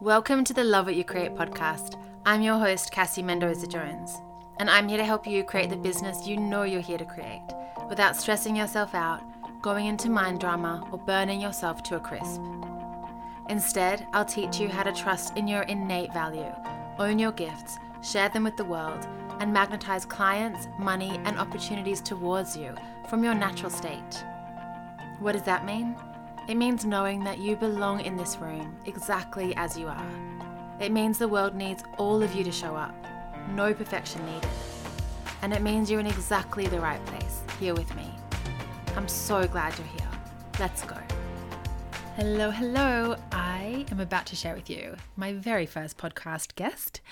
Welcome to the Love What You Create podcast. I'm your host, Cassie Mendoza Jones, and I'm here to help you create the business you know you're here to create without stressing yourself out, going into mind drama, or burning yourself to a crisp. Instead, I'll teach you how to trust in your innate value, own your gifts, share them with the world, and magnetize clients, money, and opportunities towards you from your natural state. What does that mean? It means knowing that you belong in this room exactly as you are. It means the world needs all of you to show up, no perfection needed. And it means you're in exactly the right place, here with me. I'm so glad you're here. Let's go. Hello, hello. I am about to share with you my very first podcast guest,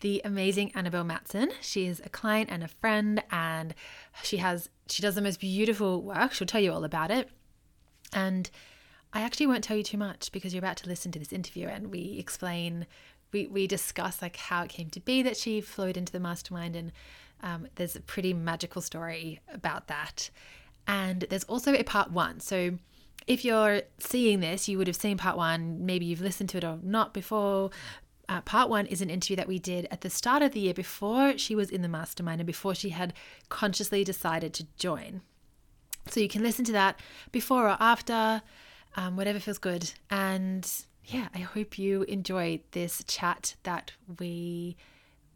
the amazing Annabelle Matson. She is a client and a friend, and she has she does the most beautiful work. She'll tell you all about it. And I actually won't tell you too much because you're about to listen to this interview and we explain, we, we discuss like how it came to be that she flowed into the mastermind and um, there's a pretty magical story about that. And there's also a part one. So if you're seeing this, you would have seen part one. Maybe you've listened to it or not before. Uh, part one is an interview that we did at the start of the year before she was in the mastermind and before she had consciously decided to join. So you can listen to that before or after um, whatever feels good. And yeah, I hope you enjoyed this chat that we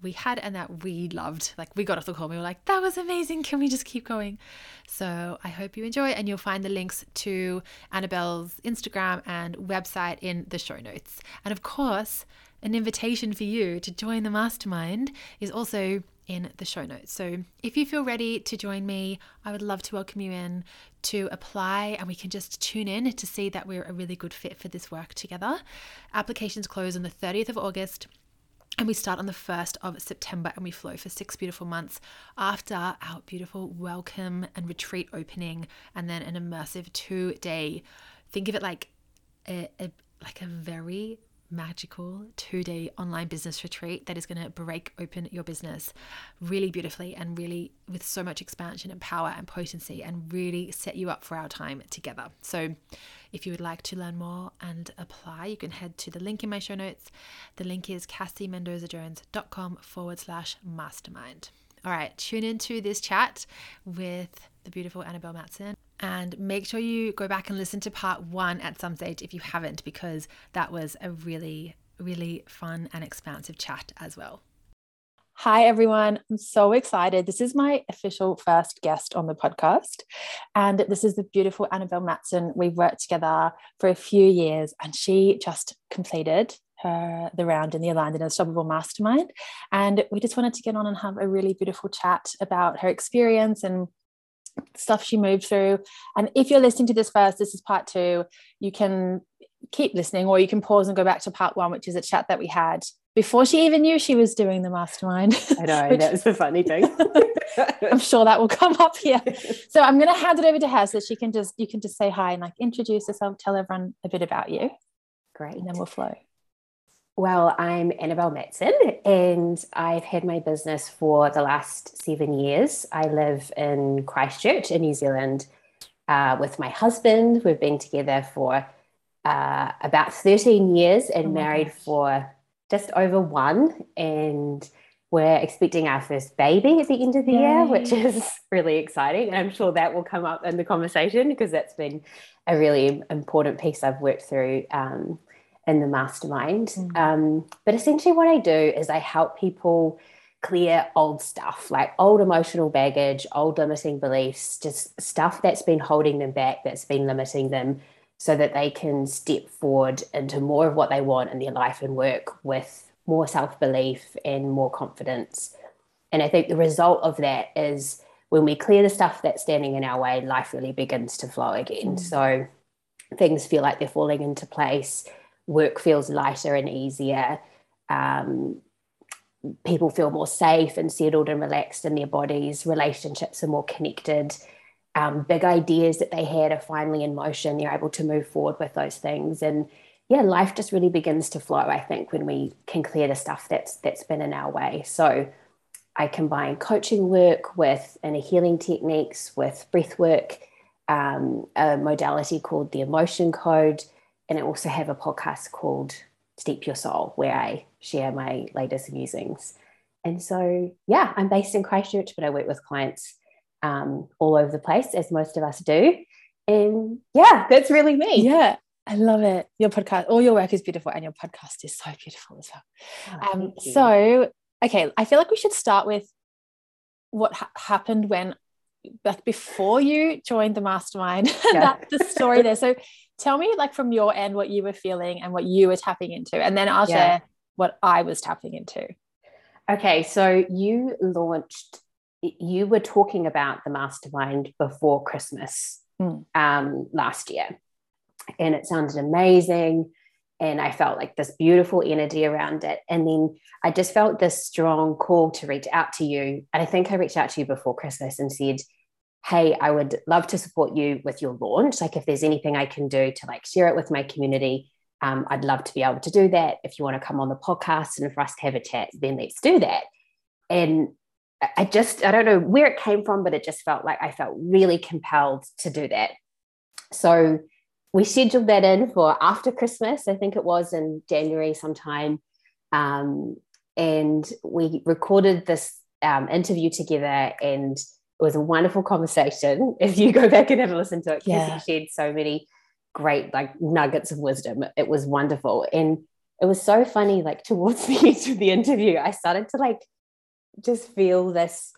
we had and that we loved. Like we got off the call, we were like, that was amazing. Can we just keep going? So I hope you enjoy, and you'll find the links to Annabelle's Instagram and website in the show notes. And of course, an invitation for you to join the mastermind is also in the show notes. So if you feel ready to join me, I would love to welcome you in to apply and we can just tune in to see that we're a really good fit for this work together. Applications close on the 30th of August. And we start on the 1st of September and we flow for six beautiful months after our beautiful welcome and retreat opening, and then an immersive two day. Think of it like a, a like a very magical two day online business retreat that is going to break open your business really beautifully and really with so much expansion and power and potency and really set you up for our time together. So, if you would like to learn more and apply, you can head to the link in my show notes. The link is cassiemendozajones.com forward slash mastermind. All right, tune into this chat with the beautiful Annabelle Matson. And make sure you go back and listen to part one at some stage if you haven't, because that was a really, really fun and expansive chat as well. Hi, everyone. I'm so excited. This is my official first guest on the podcast. And this is the beautiful Annabelle Matson. We've worked together for a few years, and she just completed her, the round in the Aligned and Unstoppable Mastermind. And we just wanted to get on and have a really beautiful chat about her experience and stuff she moved through. And if you're listening to this first, this is part two. You can keep listening or you can pause and go back to part one, which is a chat that we had before she even knew she was doing the mastermind. I know, which, that's the funny thing. I'm sure that will come up here. So I'm going to hand it over to her so she can just, you can just say hi and like introduce yourself, tell everyone a bit about you. Great. And then we'll flow. Well, I'm Annabelle Matson and I've had my business for the last seven years. I live in Christchurch in New Zealand uh, with my husband. We've been together for uh, about 13 years and oh married gosh. for just over one. And we're expecting our first baby at the end of the Yay. year, which is really exciting. And I'm sure that will come up in the conversation because that's been a really important piece I've worked through. Um, in the mastermind. Mm-hmm. Um, but essentially, what I do is I help people clear old stuff like old emotional baggage, old limiting beliefs, just stuff that's been holding them back, that's been limiting them, so that they can step forward into more of what they want in their life and work with more self belief and more confidence. And I think the result of that is when we clear the stuff that's standing in our way, life really begins to flow again. Mm. So things feel like they're falling into place work feels lighter and easier. Um, people feel more safe and settled and relaxed in their bodies. Relationships are more connected. Um, big ideas that they had are finally in motion. You're able to move forward with those things, and yeah, life just really begins to flow. I think when we can clear the stuff that's that's been in our way. So I combine coaching work with inner healing techniques, with breath work, um, a modality called the emotion code, and I also have a podcast called Steep Your Soul, where I share my latest musings. And so, yeah, I'm based in Christchurch, but I work with clients um, all over the place, as most of us do. And yeah, that's really me. Yeah, I love it. Your podcast, all your work is beautiful, and your podcast is so beautiful as well. Oh, um, so, okay, I feel like we should start with what ha- happened when, like, before you joined the mastermind. Yeah. That's the story there. So, tell me, like, from your end, what you were feeling and what you were tapping into, and then I'll yeah. share what I was tapping into. Okay, so you launched, you were talking about the mastermind before Christmas mm. um, last year, and it sounded amazing. And I felt like this beautiful energy around it. And then I just felt this strong call to reach out to you. And I think I reached out to you before Christmas and said, Hey, I would love to support you with your launch. Like, if there's anything I can do to like share it with my community, um, I'd love to be able to do that. If you want to come on the podcast and for us to have a chat, then let's do that. And I just, I don't know where it came from, but it just felt like I felt really compelled to do that. So we scheduled that in for after Christmas. I think it was in January sometime. Um, and we recorded this um, interview together and it was a wonderful conversation. If you go back and have a listen to it, yeah. Cassie shared so many great like nuggets of wisdom. It was wonderful. And it was so funny, like towards the end of the interview, I started to like just feel this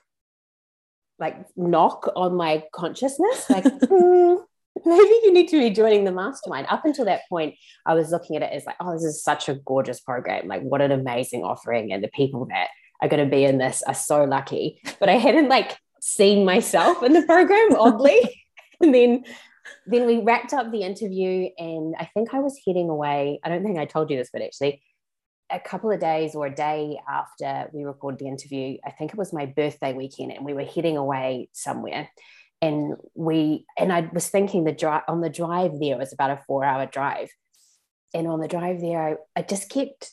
like knock on my consciousness, like, mm, maybe you need to be joining the mastermind. Up until that point, I was looking at it as like, oh, this is such a gorgeous program. Like, what an amazing offering. And the people that are going to be in this are so lucky. But I hadn't like seen myself in the program, oddly. and then then we wrapped up the interview and I think I was heading away. I don't think I told you this, but actually, a couple of days or a day after we recorded the interview, I think it was my birthday weekend, and we were heading away somewhere. And we and I was thinking the drive on the drive there it was about a four hour drive. And on the drive there, I, I just kept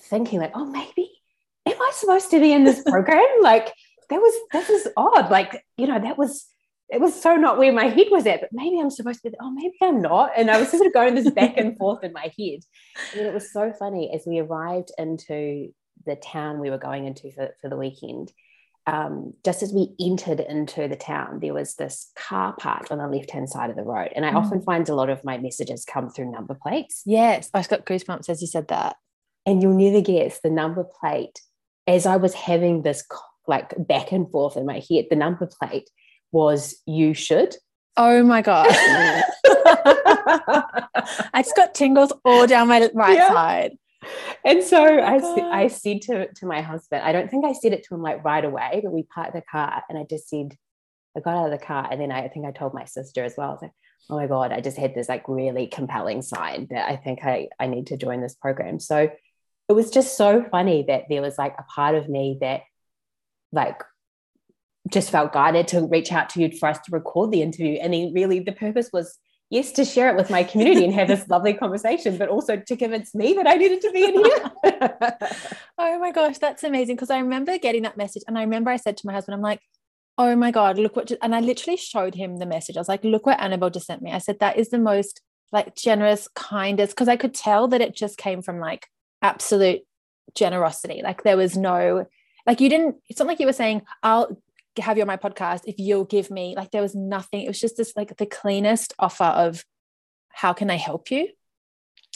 thinking, like, oh, maybe am I supposed to be in this program? like that was this is odd. Like, you know, that was it was so not where my head was at, but maybe I'm supposed to be, oh, maybe I'm not. And I was sort of going this back and forth in my head. And it was so funny as we arrived into the town we were going into for, for the weekend. Um, just as we entered into the town, there was this car parked on the left hand side of the road. And I mm. often find a lot of my messages come through number plates. Yes, I got goosebumps as you said that. And you'll never guess the number plate as I was having this like back and forth in my head, the number plate was you should. Oh my God. I just got tingles all down my right yeah. side. And so oh I, I said to, to my husband, I don't think I said it to him like right away, but we parked the car and I just said, I got out of the car and then I, I think I told my sister as well. I was like, oh my God, I just had this like really compelling sign that I think I, I need to join this program. So it was just so funny that there was like a part of me that like just felt guided to reach out to you for us to record the interview. And then really the purpose was yes, to share it with my community and have this lovely conversation, but also to convince me that I needed to be in here. oh my gosh, that's amazing. Because I remember getting that message and I remember I said to my husband, I'm like, oh my God, look what, and I literally showed him the message. I was like, look what Annabelle just sent me. I said, that is the most like generous, kindest, because I could tell that it just came from like absolute generosity. Like there was no, like you didn't, it's not like you were saying, I'll have you on my podcast if you'll give me like there was nothing. It was just this like the cleanest offer of how can i help you?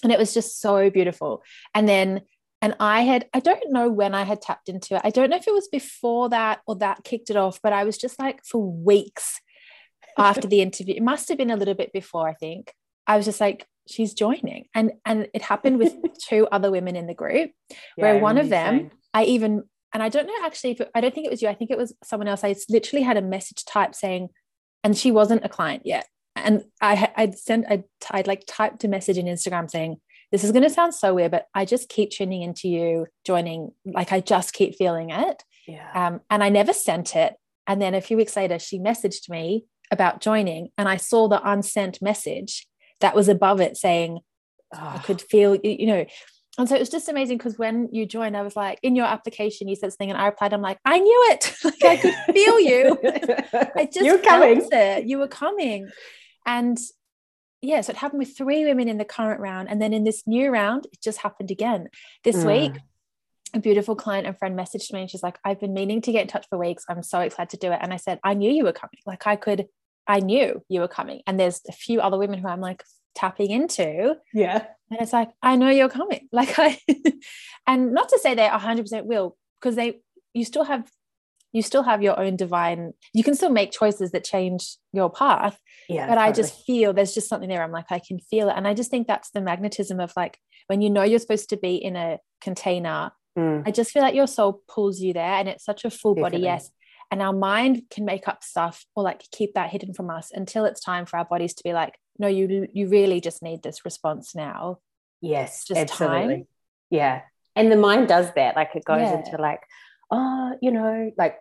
And it was just so beautiful. And then and i had i don't know when i had tapped into it. I don't know if it was before that or that kicked it off but i was just like for weeks after the interview it must have been a little bit before i think i was just like she's joining. And and it happened with two other women in the group yeah, where one of them saying. i even and I don't know actually if it, I don't think it was you. I think it was someone else. I literally had a message type saying, and she wasn't a client yet. And I I'd sent I I'd like typed a message in Instagram saying, this is going to sound so weird, but I just keep tuning into you, joining. Like I just keep feeling it. Yeah. Um, and I never sent it. And then a few weeks later, she messaged me about joining, and I saw the unsent message that was above it saying, oh. I could feel, you know, and so it was just amazing because when you joined, I was like, in your application, you said something, and I replied, I'm like, I knew it. like I could feel you. I just You're coming. It. You were coming. And yeah, so it happened with three women in the current round. And then in this new round, it just happened again. This mm. week, a beautiful client and friend messaged me and she's like, I've been meaning to get in touch for weeks. I'm so excited to do it. And I said, I knew you were coming. Like I could, I knew you were coming. And there's a few other women who I'm like tapping into. Yeah. And it's like, I know you're coming. Like I, and not to say they 100% will, because they, you still have you still have your own divine you can still make choices that change your path yeah but totally. i just feel there's just something there i'm like i can feel it and i just think that's the magnetism of like when you know you're supposed to be in a container mm. i just feel like your soul pulls you there and it's such a full Definitely. body yes and our mind can make up stuff or like keep that hidden from us until it's time for our bodies to be like no you you really just need this response now yes just absolutely time. yeah and the mind does that like it goes yeah. into like oh, you know, like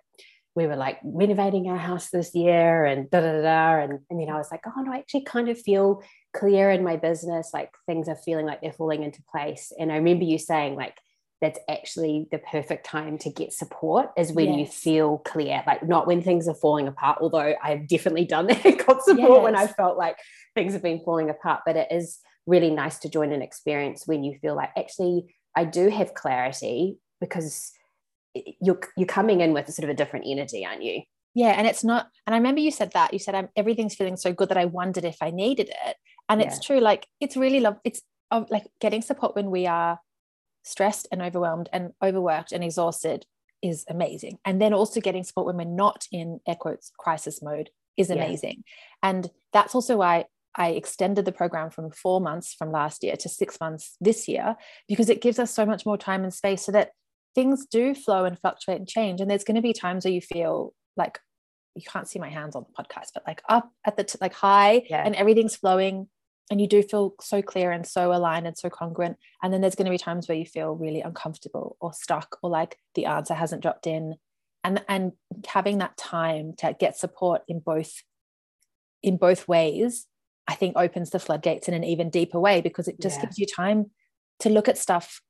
we were like renovating our house this year and da da da. And, and then I was like, oh no, I actually kind of feel clear in my business. Like things are feeling like they're falling into place. And I remember you saying, like, that's actually the perfect time to get support is when yes. you feel clear, like not when things are falling apart. Although I've definitely done that, got support yes. when I felt like things have been falling apart. But it is really nice to join an experience when you feel like actually I do have clarity because you're you're coming in with a sort of a different energy, aren't you? Yeah, and it's not. And I remember you said that you said I'm, everything's feeling so good that I wondered if I needed it, and yeah. it's true. Like it's really love. It's uh, like getting support when we are stressed and overwhelmed and overworked and exhausted is amazing, and then also getting support when we're not in air quotes crisis mode is amazing, yeah. and that's also why I extended the program from four months from last year to six months this year because it gives us so much more time and space so that things do flow and fluctuate and change. And there's going to be times where you feel like you can't see my hands on the podcast, but like up at the t- like high yeah. and everything's flowing and you do feel so clear and so aligned and so congruent. And then there's going to be times where you feel really uncomfortable or stuck or like the answer hasn't dropped in. And and having that time to get support in both in both ways, I think opens the floodgates in an even deeper way because it just yeah. gives you time to look at stuff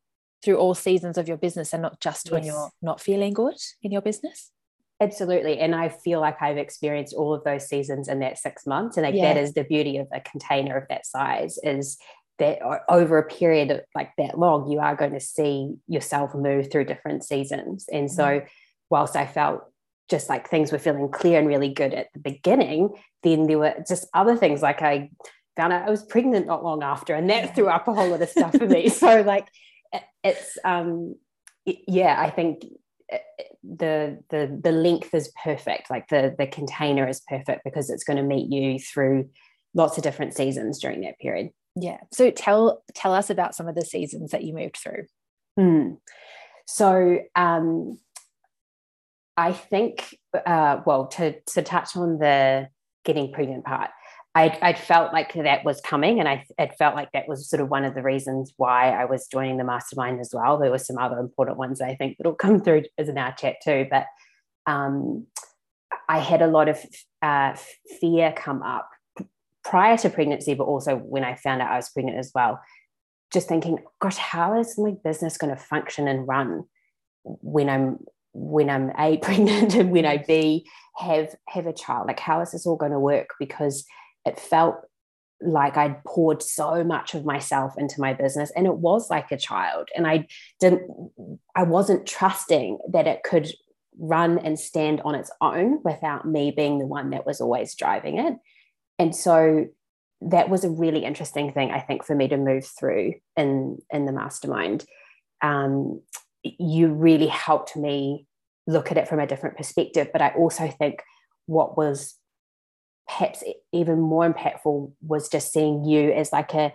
through all seasons of your business and not just yes. when you're not feeling good in your business absolutely and i feel like i've experienced all of those seasons in that six months and like yeah. that is the beauty of a container of that size is that over a period of like that long you are going to see yourself move through different seasons and so mm. whilst i felt just like things were feeling clear and really good at the beginning then there were just other things like i found out i was pregnant not long after and that threw up a whole lot of stuff for me so like it's um yeah i think the the the length is perfect like the the container is perfect because it's going to meet you through lots of different seasons during that period. Yeah. So tell tell us about some of the seasons that you moved through. Mm. so um i think uh well to to touch on the getting pregnant part I'd, I'd, felt like that was coming and I it felt like that was sort of one of the reasons why I was joining the mastermind as well. There were some other important ones I think that'll come through as in our chat too. But um, I had a lot of uh, fear come up prior to pregnancy, but also when I found out I was pregnant as well. Just thinking, gosh, how is my business going to function and run when I'm when I'm a pregnant and when I b have have a child? Like, how is this all going to work? Because it felt like I'd poured so much of myself into my business and it was like a child and I didn't I wasn't trusting that it could run and stand on its own without me being the one that was always driving it. And so that was a really interesting thing I think for me to move through in in the mastermind. Um, you really helped me look at it from a different perspective but I also think what was perhaps even more impactful was just seeing you as like a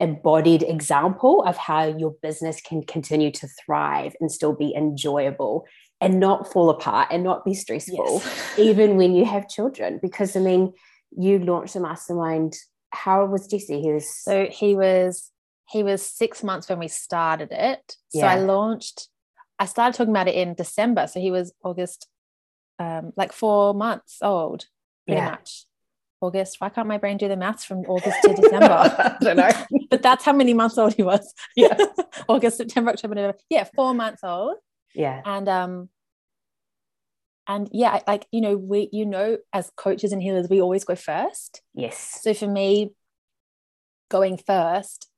embodied example of how your business can continue to thrive and still be enjoyable and not fall apart and not be stressful yes. even when you have children because i mean you launched the mastermind how old was jesse he was so he was he was six months when we started it yeah. so i launched i started talking about it in december so he was august um, like four months old pretty yeah. much August. Why can't my brain do the maths from August to December? I don't know. but that's how many months old he was. Yeah. August, September, October, November. Yeah, four months old. Yeah. And um and yeah, like you know, we you know, as coaches and healers, we always go first. Yes. So for me, going first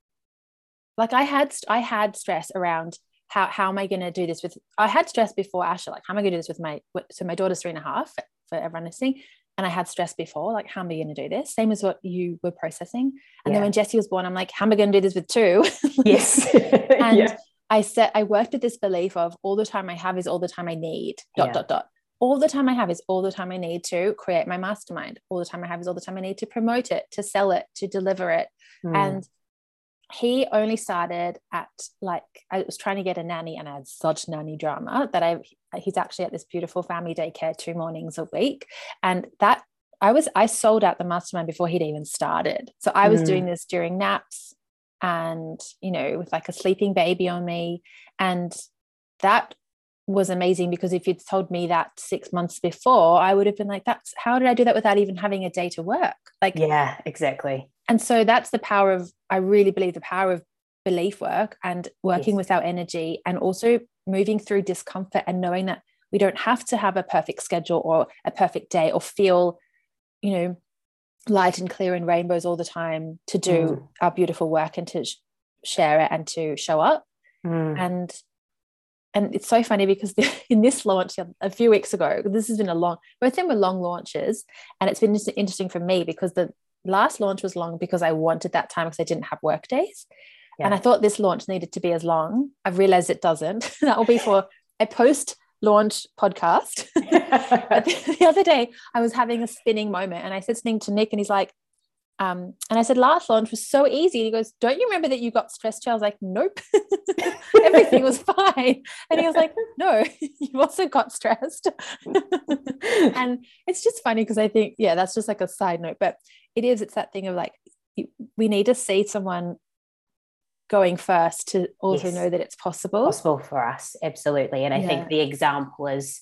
like i had i had stress around how how am i going to do this with i had stress before asher like how am i going to do this with my so my daughter's three and a half for everyone listening and i had stress before like how am i going to do this same as what you were processing and yeah. then when Jesse was born i'm like how am i going to do this with two yes and yeah. i said i worked with this belief of all the time i have is all the time i need dot yeah. dot dot all the time I have is all the time I need to create my mastermind. All the time I have is all the time I need to promote it, to sell it, to deliver it. Mm. And he only started at like I was trying to get a nanny and I had such nanny drama that I he's actually at this beautiful family daycare two mornings a week. And that I was I sold out the mastermind before he'd even started. So I was mm. doing this during naps and you know with like a sleeping baby on me and that was amazing because if you'd told me that six months before, I would have been like, that's how did I do that without even having a day to work? Like, yeah, exactly. And so that's the power of, I really believe the power of belief work and working yes. with our energy and also moving through discomfort and knowing that we don't have to have a perfect schedule or a perfect day or feel, you know, light and clear and rainbows all the time to do mm. our beautiful work and to sh- share it and to show up. Mm. And and it's so funny because in this launch a few weeks ago, this has been a long, both of them were long launches. And it's been interesting for me because the last launch was long because I wanted that time because I didn't have work days. Yeah. And I thought this launch needed to be as long. I've realized it doesn't. that will be for a post launch podcast. the, the other day, I was having a spinning moment and I said something to Nick, and he's like, um, and I said, last launch was so easy. And he goes, Don't you remember that you got stressed? I was like, Nope, everything was fine. And he was like, No, you also got stressed. and it's just funny because I think, yeah, that's just like a side note, but it is, it's that thing of like, we need to see someone going first to also yes. know that it's possible. Possible for us, absolutely. And I yeah. think the example is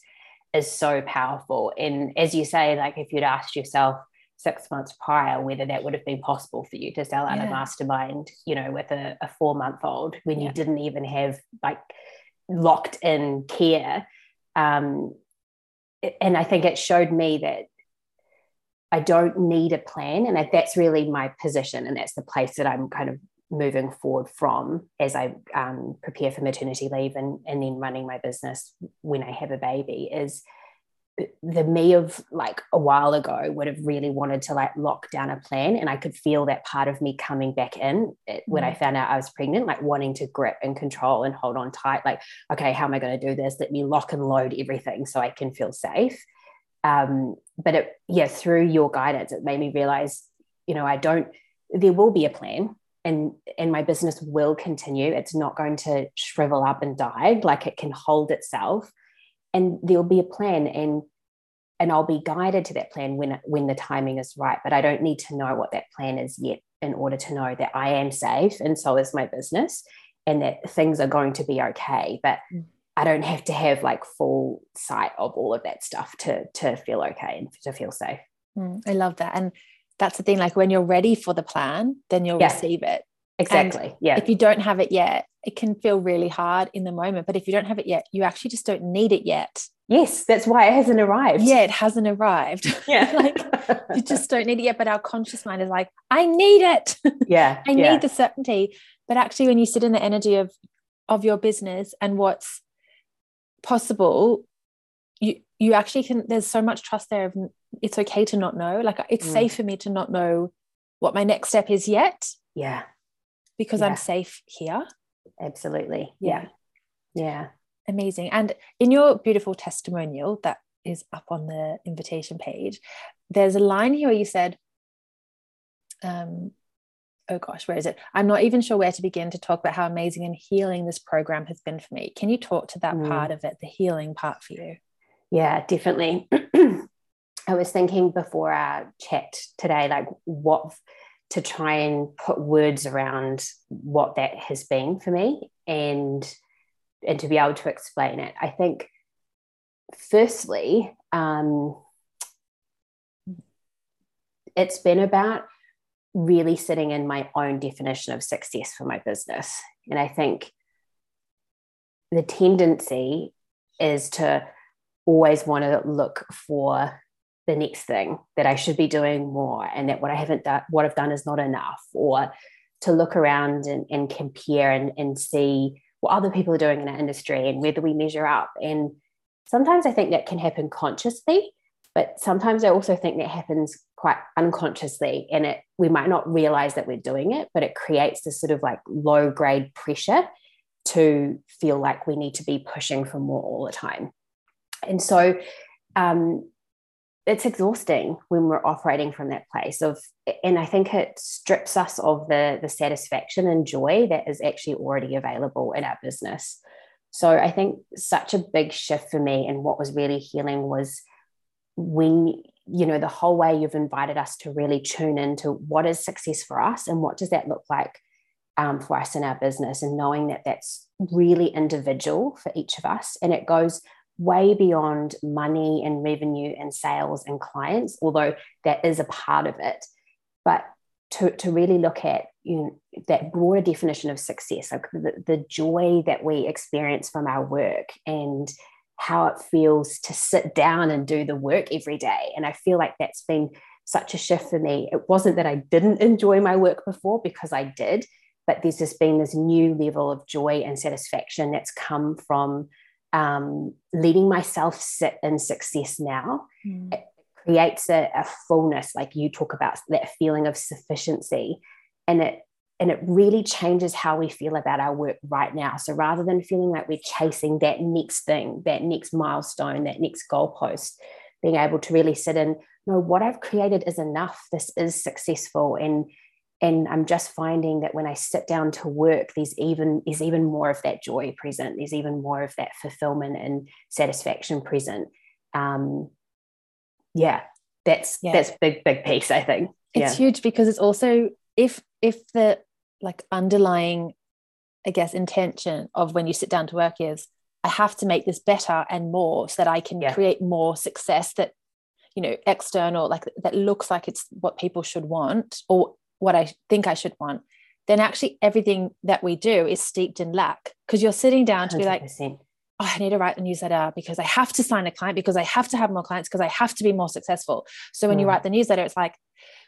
is so powerful. And as you say, like if you'd asked yourself, six months prior whether that would have been possible for you to sell out yeah. a mastermind you know with a, a four month old when yeah. you didn't even have like locked in care um, and i think it showed me that i don't need a plan and that's really my position and that's the place that i'm kind of moving forward from as i um, prepare for maternity leave and, and then running my business when i have a baby is the me of like a while ago would have really wanted to like lock down a plan and i could feel that part of me coming back in when i mm. found out i was pregnant like wanting to grip and control and hold on tight like okay how am i going to do this? Let me lock and load everything so i can feel safe. Um, but it yeah through your guidance it made me realize you know i don't there will be a plan and and my business will continue. It's not going to shrivel up and die like it can hold itself and there'll be a plan and and I'll be guided to that plan when when the timing is right but I don't need to know what that plan is yet in order to know that I am safe and so is my business and that things are going to be okay but mm. I don't have to have like full sight of all of that stuff to to feel okay and to feel safe. Mm, I love that and that's the thing like when you're ready for the plan then you'll yeah. receive it Exactly. And yeah. If you don't have it yet, it can feel really hard in the moment. But if you don't have it yet, you actually just don't need it yet. Yes, that's why it hasn't arrived. Yeah, it hasn't arrived. Yeah. like you just don't need it yet. But our conscious mind is like, I need it. Yeah. I yeah. need the certainty. But actually, when you sit in the energy of of your business and what's possible, you you actually can there's so much trust there of it's okay to not know. Like it's mm. safe for me to not know what my next step is yet. Yeah because yeah. I'm safe here. Absolutely. Yeah. Yeah. Amazing. And in your beautiful testimonial that is up on the invitation page, there's a line here where you said, um, oh gosh, where is it? I'm not even sure where to begin to talk about how amazing and healing this program has been for me. Can you talk to that mm. part of it, the healing part for you? Yeah, definitely. I was thinking before our chat today, like what to try and put words around what that has been for me and and to be able to explain it. I think firstly um, it's been about really sitting in my own definition of success for my business. And i think the tendency is to always want to look for the next thing that I should be doing more and that what I haven't done, what I've done is not enough, or to look around and, and compare and, and see what other people are doing in our industry and whether we measure up. And sometimes I think that can happen consciously, but sometimes I also think that happens quite unconsciously. And it we might not realize that we're doing it, but it creates this sort of like low grade pressure to feel like we need to be pushing for more all the time. And so um, it's exhausting when we're operating from that place of and i think it strips us of the the satisfaction and joy that is actually already available in our business. So i think such a big shift for me and what was really healing was when you know the whole way you've invited us to really tune into what is success for us and what does that look like um, for us in our business and knowing that that's really individual for each of us and it goes way beyond money and revenue and sales and clients, although that is a part of it. But to, to really look at you know, that broader definition of success, like the, the joy that we experience from our work and how it feels to sit down and do the work every day. And I feel like that's been such a shift for me. It wasn't that I didn't enjoy my work before because I did, but there's just been this new level of joy and satisfaction that's come from um, letting myself sit in success now. Mm. It creates a, a fullness, like you talk about that feeling of sufficiency, and it and it really changes how we feel about our work right now. So rather than feeling like we're chasing that next thing, that next milestone, that next goalpost, being able to really sit in, no, what I've created is enough. This is successful, and and i'm just finding that when i sit down to work there's even there's even more of that joy present there's even more of that fulfillment and satisfaction present um yeah that's yeah. that's big big piece i think it's yeah. huge because it's also if if the like underlying i guess intention of when you sit down to work is i have to make this better and more so that i can yeah. create more success that you know external like that looks like it's what people should want or what I think I should want, then actually everything that we do is steeped in lack because you're sitting down to 100%. be like, oh, I need to write the newsletter because I have to sign a client, because I have to have more clients, because I have to be more successful. So when mm. you write the newsletter, it's like,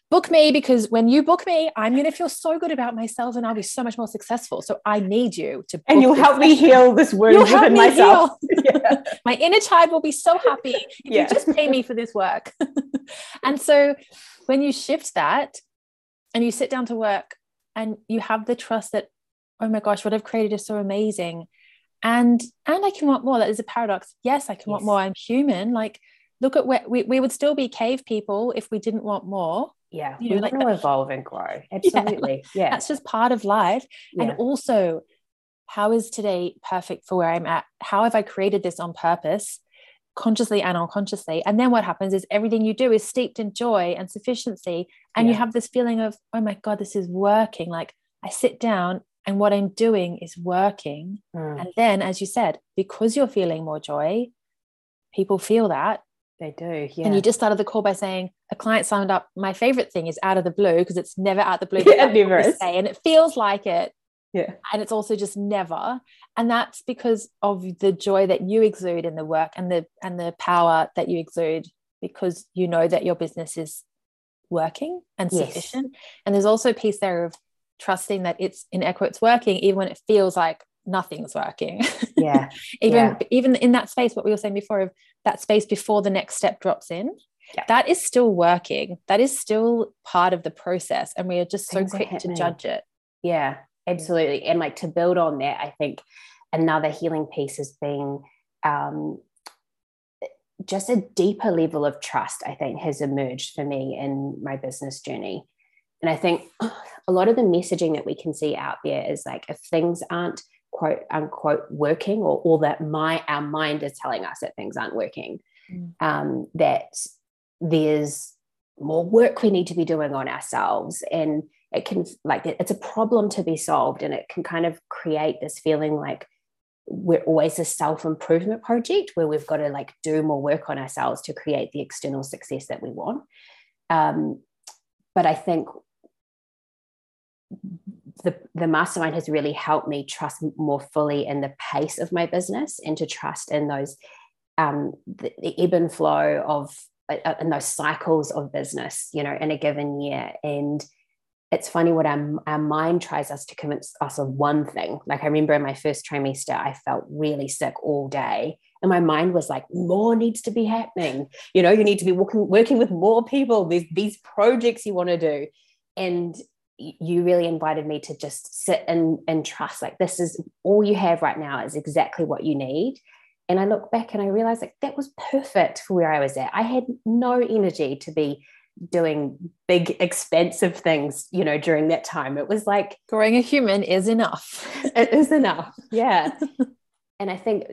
book me because when you book me, I'm going to feel so good about myself and I'll be so much more successful. So I need you to. and you'll help me heal this wound within myself. yeah. My inner child will be so happy if yeah. you just pay me for this work. and so when you shift that, and you sit down to work and you have the trust that oh my gosh what i've created is so amazing. And and i can want more. That is a paradox. Yes i can yes. want more. I'm human. Like look at where we, we would still be cave people if we didn't want more. Yeah. You know, we like want to evolve and grow. Absolutely. Yeah, yeah, that's just part of life. Yeah. and also how is today perfect for where i'm at? How have i created this on purpose consciously and unconsciously. And then what happens is everything you do is steeped in joy and sufficiency. And yeah. you have this feeling of, oh my God, this is working. Like I sit down and what I'm doing is working. Mm. And then, as you said, because you're feeling more joy, people feel that. They do. Yeah. And you just started the call by saying a client signed up. My favorite thing is out of the blue because it's never out of the blue. Yeah, never. Say, and it feels like it yeah. And it's also just never. And that's because of the joy that you exude in the work and the and the power that you exude because you know that your business is working and yes. sufficient. And there's also a piece there of trusting that it's in it's working even when it feels like nothing's working. Yeah. Even yeah. even in that space what we were saying before of that space before the next step drops in yeah. that is still working. That is still part of the process. And we are just Things so quick to judge it. Yeah absolutely. And like to build on that i think another healing piece has been um, just a deeper level of trust i think has emerged for me in my business journey. And i think a lot of the messaging that we can see out there is like if things aren't quote unquote working or, or that my our mind is telling us that things aren't working mm. um, that there's more work we need to be doing on ourselves. And it can like it's a problem to be solved and it can kind of create this feeling like we're always a self-improvement project where we've got to like do more work on ourselves to create the external success that we want. Um, but i think the, the mastermind has really helped me trust more fully in the pace of my business and to trust in those um, the, the ebb and flow of uh, in those cycles of business you know in a given year. And it's funny what our, our mind tries us to convince us of one thing. Like I remember in my first trimester, I felt really sick all day. And my mind was like, more needs to be happening. You know, you need to be working, working with more people. There's these projects you want to do. And you really invited me to just sit and, and trust like this is all you have right now is exactly what you need and i look back and i realized like that was perfect for where i was at i had no energy to be doing big expensive things you know during that time. It was like growing a human is enough. It is enough yeah. And i think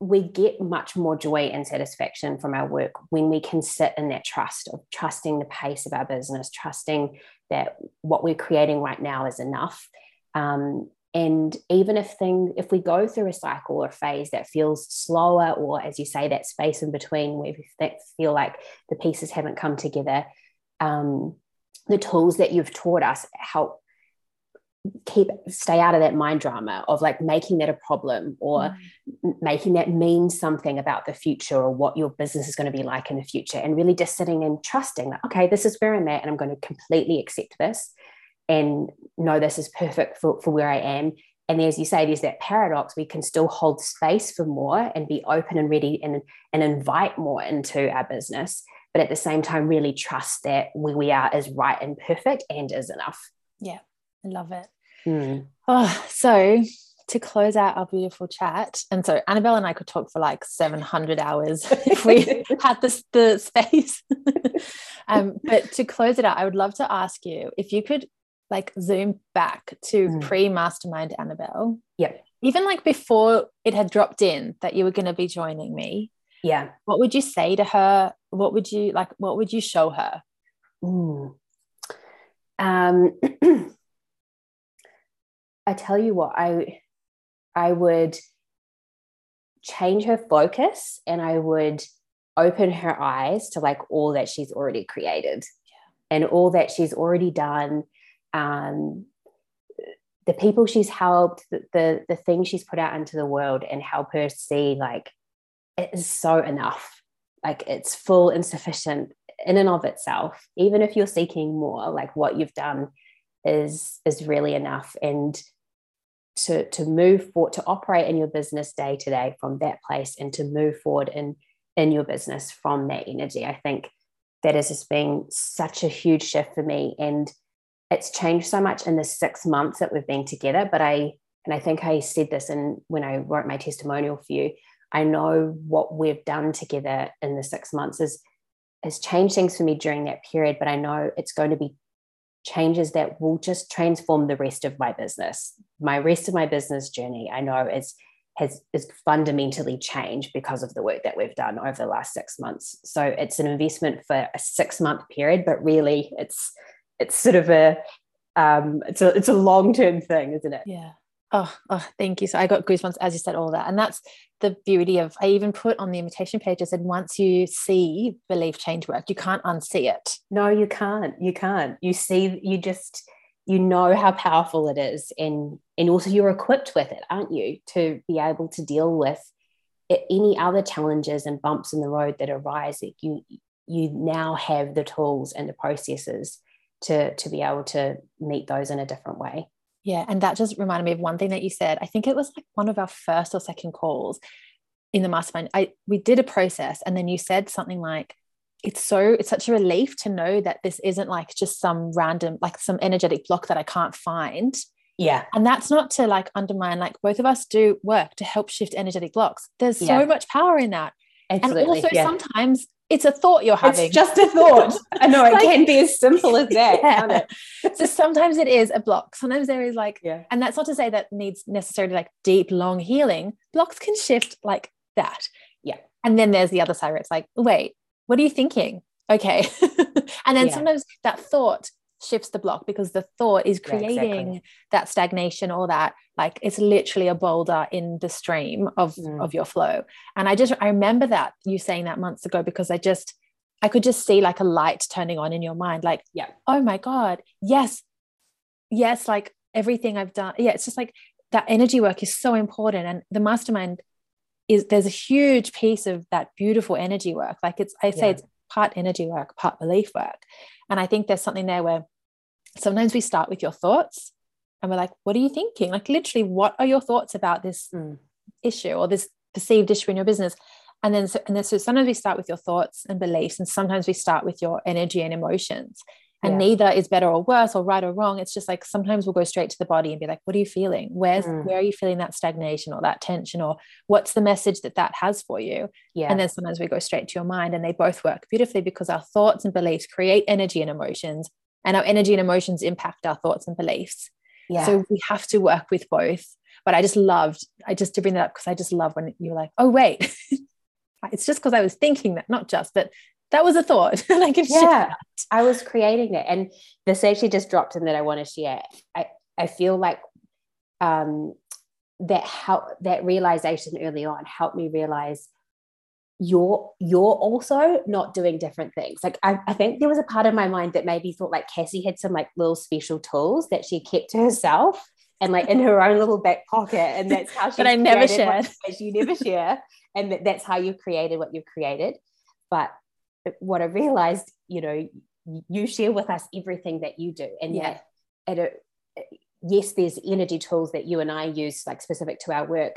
we get much more joy and satisfaction from our work when we can sit in that trust of trusting the pace of our business trusting that what we're creating right now is enough. Um, and even if things if we go through a cycle or a phase that feels slower or as you say that space in between where we feel like the pieces haven't come together um, the tools that you've taught us help keep stay out of that mind drama of like making that a problem or mm. making that mean something about the future or what your business is going to be like in the future and really just sitting and trusting that okay this is where i'm at and i'm going to completely accept this and know this is perfect for, for where I am. And as you say, there's that paradox. We can still hold space for more and be open and ready and, and invite more into our business, but at the same time, really trust that where we are is right and perfect and is enough. Yeah, I love it. Mm. Oh, so to close out our beautiful chat, and so Annabelle and I could talk for like 700 hours if we had this, the space. um, but to close it out, I would love to ask you if you could like zoom back to mm. pre mastermind Annabelle. Yeah. Even like before it had dropped in that you were going to be joining me. Yeah. What would you say to her? What would you like? What would you show her? Mm. Um, I tell you what, I I would change her focus and I would open her eyes to like all that she's already created yeah. and all that she's already done um, the people she's helped, the, the, the things she's put out into the world, and help her see like it is so enough. Like it's full and sufficient in and of itself. Even if you're seeking more, like what you've done is is really enough. And to to move forward, to operate in your business day to day from that place, and to move forward in in your business from that energy. I think that has just been such a huge shift for me. And it's changed so much in the six months that we've been together. But I, and I think I said this in when I wrote my testimonial for you, I know what we've done together in the six months is has changed things for me during that period. But I know it's going to be changes that will just transform the rest of my business. My rest of my business journey, I know is has is fundamentally changed because of the work that we've done over the last six months. So it's an investment for a six month period, but really it's it's sort of a um, it's a it's a long term thing, isn't it? Yeah. Oh, oh, thank you. So I got goosebumps as you said all that, and that's the beauty of. I even put on the invitation page. I said, once you see belief change work, you can't unsee it. No, you can't. You can't. You see, you just you know how powerful it is, and and also you're equipped with it, aren't you, to be able to deal with any other challenges and bumps in the road that arise. You you now have the tools and the processes to to be able to meet those in a different way. Yeah and that just reminded me of one thing that you said. I think it was like one of our first or second calls in the mastermind. I we did a process and then you said something like it's so it's such a relief to know that this isn't like just some random like some energetic block that i can't find. Yeah. And that's not to like undermine like both of us do work to help shift energetic blocks. There's yeah. so much power in that. Absolutely. and also yeah. sometimes it's a thought you're having. It's just a thought. I know it can be as simple as that. Yeah. so sometimes it is a block. Sometimes there is like, yeah. and that's not to say that needs necessarily like deep, long healing. Blocks can shift like that. Yeah. And then there's the other side where it's like, wait, what are you thinking? Okay. and then yeah. sometimes that thought shifts the block because the thought is creating yeah, exactly. that stagnation or that like it's literally a boulder in the stream of mm. of your flow and i just i remember that you saying that months ago because i just i could just see like a light turning on in your mind like yeah oh my god yes yes like everything i've done yeah it's just like that energy work is so important and the mastermind is there's a huge piece of that beautiful energy work like it's i say yeah. it's part energy work part belief work and i think there's something there where sometimes we start with your thoughts and we're like, what are you thinking? Like, literally, what are your thoughts about this mm. issue or this perceived issue in your business? And then, so, and then, so sometimes we start with your thoughts and beliefs, and sometimes we start with your energy and emotions. And yeah. neither is better or worse or right or wrong. It's just like sometimes we'll go straight to the body and be like, what are you feeling? Where's, mm. where are you feeling that stagnation or that tension? Or what's the message that that has for you? Yeah. And then sometimes we go straight to your mind, and they both work beautifully because our thoughts and beliefs create energy and emotions, and our energy and emotions impact our thoughts and beliefs. Yeah. So we have to work with both. But I just loved, I just to bring that up because I just love when you're like, oh, wait, it's just because I was thinking that, not just, but that was a thought. like, yeah, I was creating it. And this actually just dropped in that I want to share. I, I feel like um, that help that realization early on helped me realize you're you're also not doing different things. Like I, I think there was a part of my mind that maybe thought like cassie had some like little special tools that she kept to herself and like in her own little back pocket and that's how she but i never shared. you never share and that, that's how you've created what you've created. But what i realized you know you share with us everything that you do and yeah. at a, yes there's energy tools that you and i use like specific to our work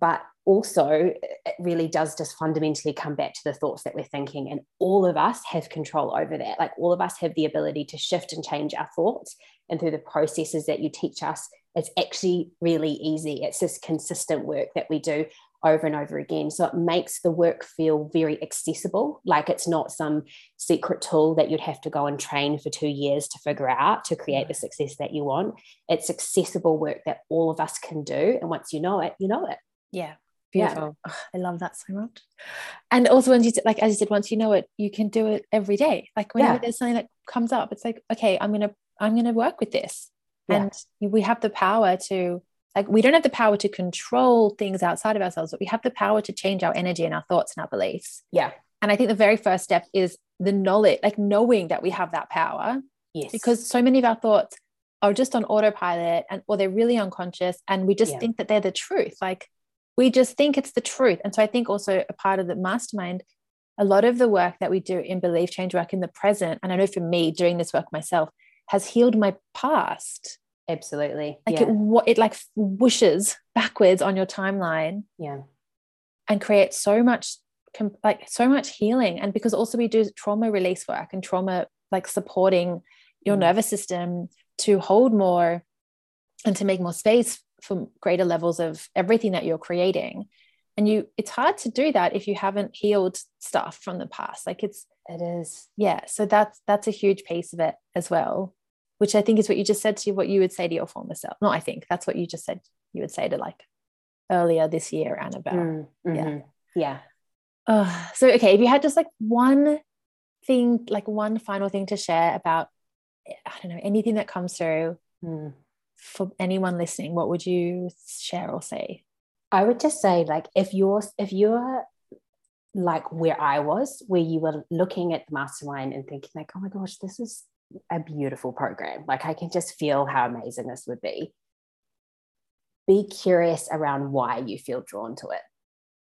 but also it really does just fundamentally come back to the thoughts that we're thinking and all of us have control over that. Like all of us have the ability to shift and change our thoughts and through the processes that you teach us it's actually really easy. It's this consistent work that we do over and over again. So it makes the work feel very accessible. Like it's not some secret tool that you'd have to go and train for 2 years to figure out to create the mm. success that you want. It's accessible work that all of us can do and once you know it you know it yeah beautiful. Yeah. oh, i love that so much. And also when you like as you said once you know it you can do it every day. Like whenever yeah. there's something that comes up it's like okay i'm gonna i'm gonna work with this. Yeah. and we have the power to like we don't have the power to control things outside of ourselves but we have the power to change our energy and our thoughts and our beliefs. Yeah. And i think the very first step is the knowledge like knowing that we have that power. Yes. Because so many of our thoughts are just on autopilot and or they're really unconscious and we just yeah. think that they're the truth. Like we just think it's the truth. And so I think also a part of the mastermind, a lot of the work that we do in belief change work in the present, and I know for me doing this work myself has healed my past. Absolutely. Like yeah. it, it like whooshes backwards on your timeline. Yeah. And creates so much like so much healing. And because also we do trauma release work and trauma like supporting your mm. nervous system to hold more and to make more space for greater levels of everything that you're creating. And you it's hard to do that if you haven't healed stuff from the past. Like it's it is. yeah so that's that's a huge piece of it as well which i think is what you just said to what you would say to your former self. No i think that's what you just said you would say to like earlier this year annabelle. Mm, mm-hmm. yeah. Yeah uh, so okay if you had just like one thing like one final thing to share about i don't know anything that comes through mm for anyone listening, what would you share or say? I would just say, like, if you're if you're like where I was, where you were looking at the mastermind and thinking, like, oh my gosh, this is a beautiful program. Like, I can just feel how amazing this would be. Be curious around why you feel drawn to it.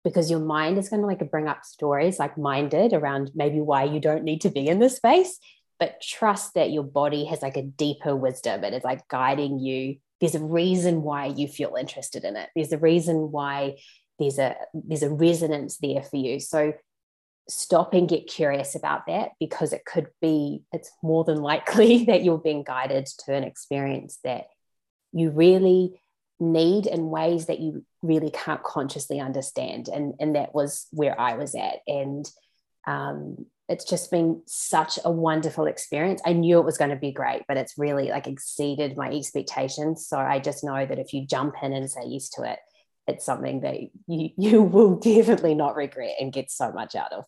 Because your mind is going to like bring up stories like minded around maybe why you don't need to be in this space but trust that your body has like a deeper wisdom and is like guiding you. There's a reason why you feel interested in it. There's a reason why there's a there's a resonance there for you. So stop and get curious about that because it could be it's more than likely that you're being guided to an experience that you really need in ways that you really can't consciously understand. And and that was where i was at. And um, it's just been such a wonderful experience. I knew it was going to be great, but it's really like exceeded my expectations. So I just know that if you jump in and say yes to it, it's something that you, you will definitely not regret and get so much out of.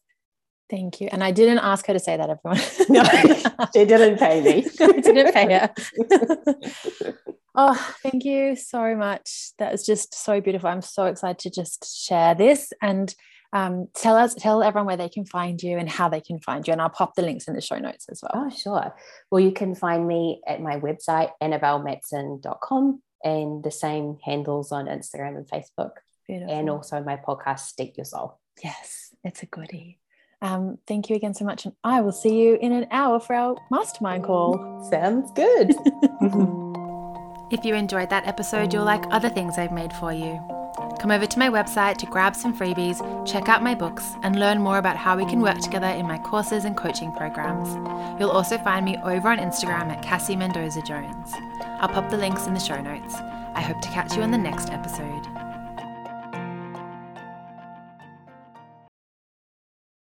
Thank you. And I didn't ask her to say that, everyone. no, she didn't pay me. I didn't pay her. oh, thank you so much. That was just so beautiful. I'm so excited to just share this and um, tell us tell everyone where they can find you and how they can find you and i'll pop the links in the show notes as well oh sure well you can find me at my website annabellematson.com and the same handles on instagram and facebook Beautiful. and also my podcast steep your soul yes it's a goodie Um, thank you again so much. And I will see you in an hour for our mastermind call. Sounds good. if you enjoyed that episode, you'll like other things I've made for you. Come over to my website to grab some freebies, check out my books, and learn more about how we can work together in my courses and coaching programs. You'll also find me over on Instagram at Cassie Mendoza Jones. I'll pop the links in the show notes. I hope to catch you on the next episode.